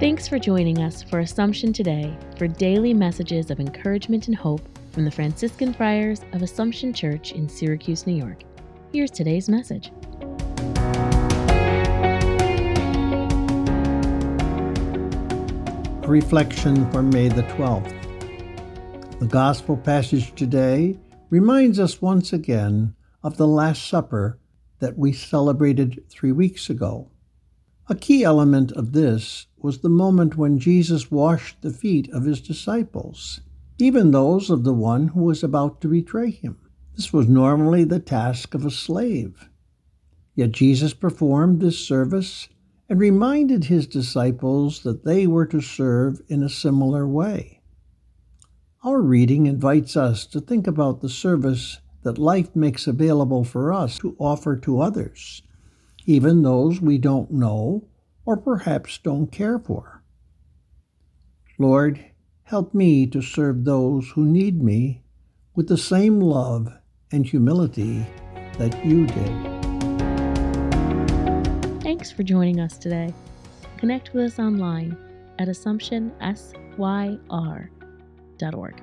for joining us for Assumption Today for daily messages of encouragement and hope from the Franciscan Friars of Assumption Church in Syracuse, New York. Here's today's message. Reflection for May the 12th. The Gospel passage today reminds us once again of the Last Supper that we celebrated three weeks ago. A key element of this was the moment when Jesus washed the feet of his disciples, even those of the one who was about to betray him. This was normally the task of a slave. Yet Jesus performed this service and reminded his disciples that they were to serve in a similar way. Our reading invites us to think about the service that life makes available for us to offer to others, even those we don't know or perhaps don't care for. Lord, help me to serve those who need me with the same love and humility that you did. Thanks for joining us today. Connect with us online at AssumptionSYR.org.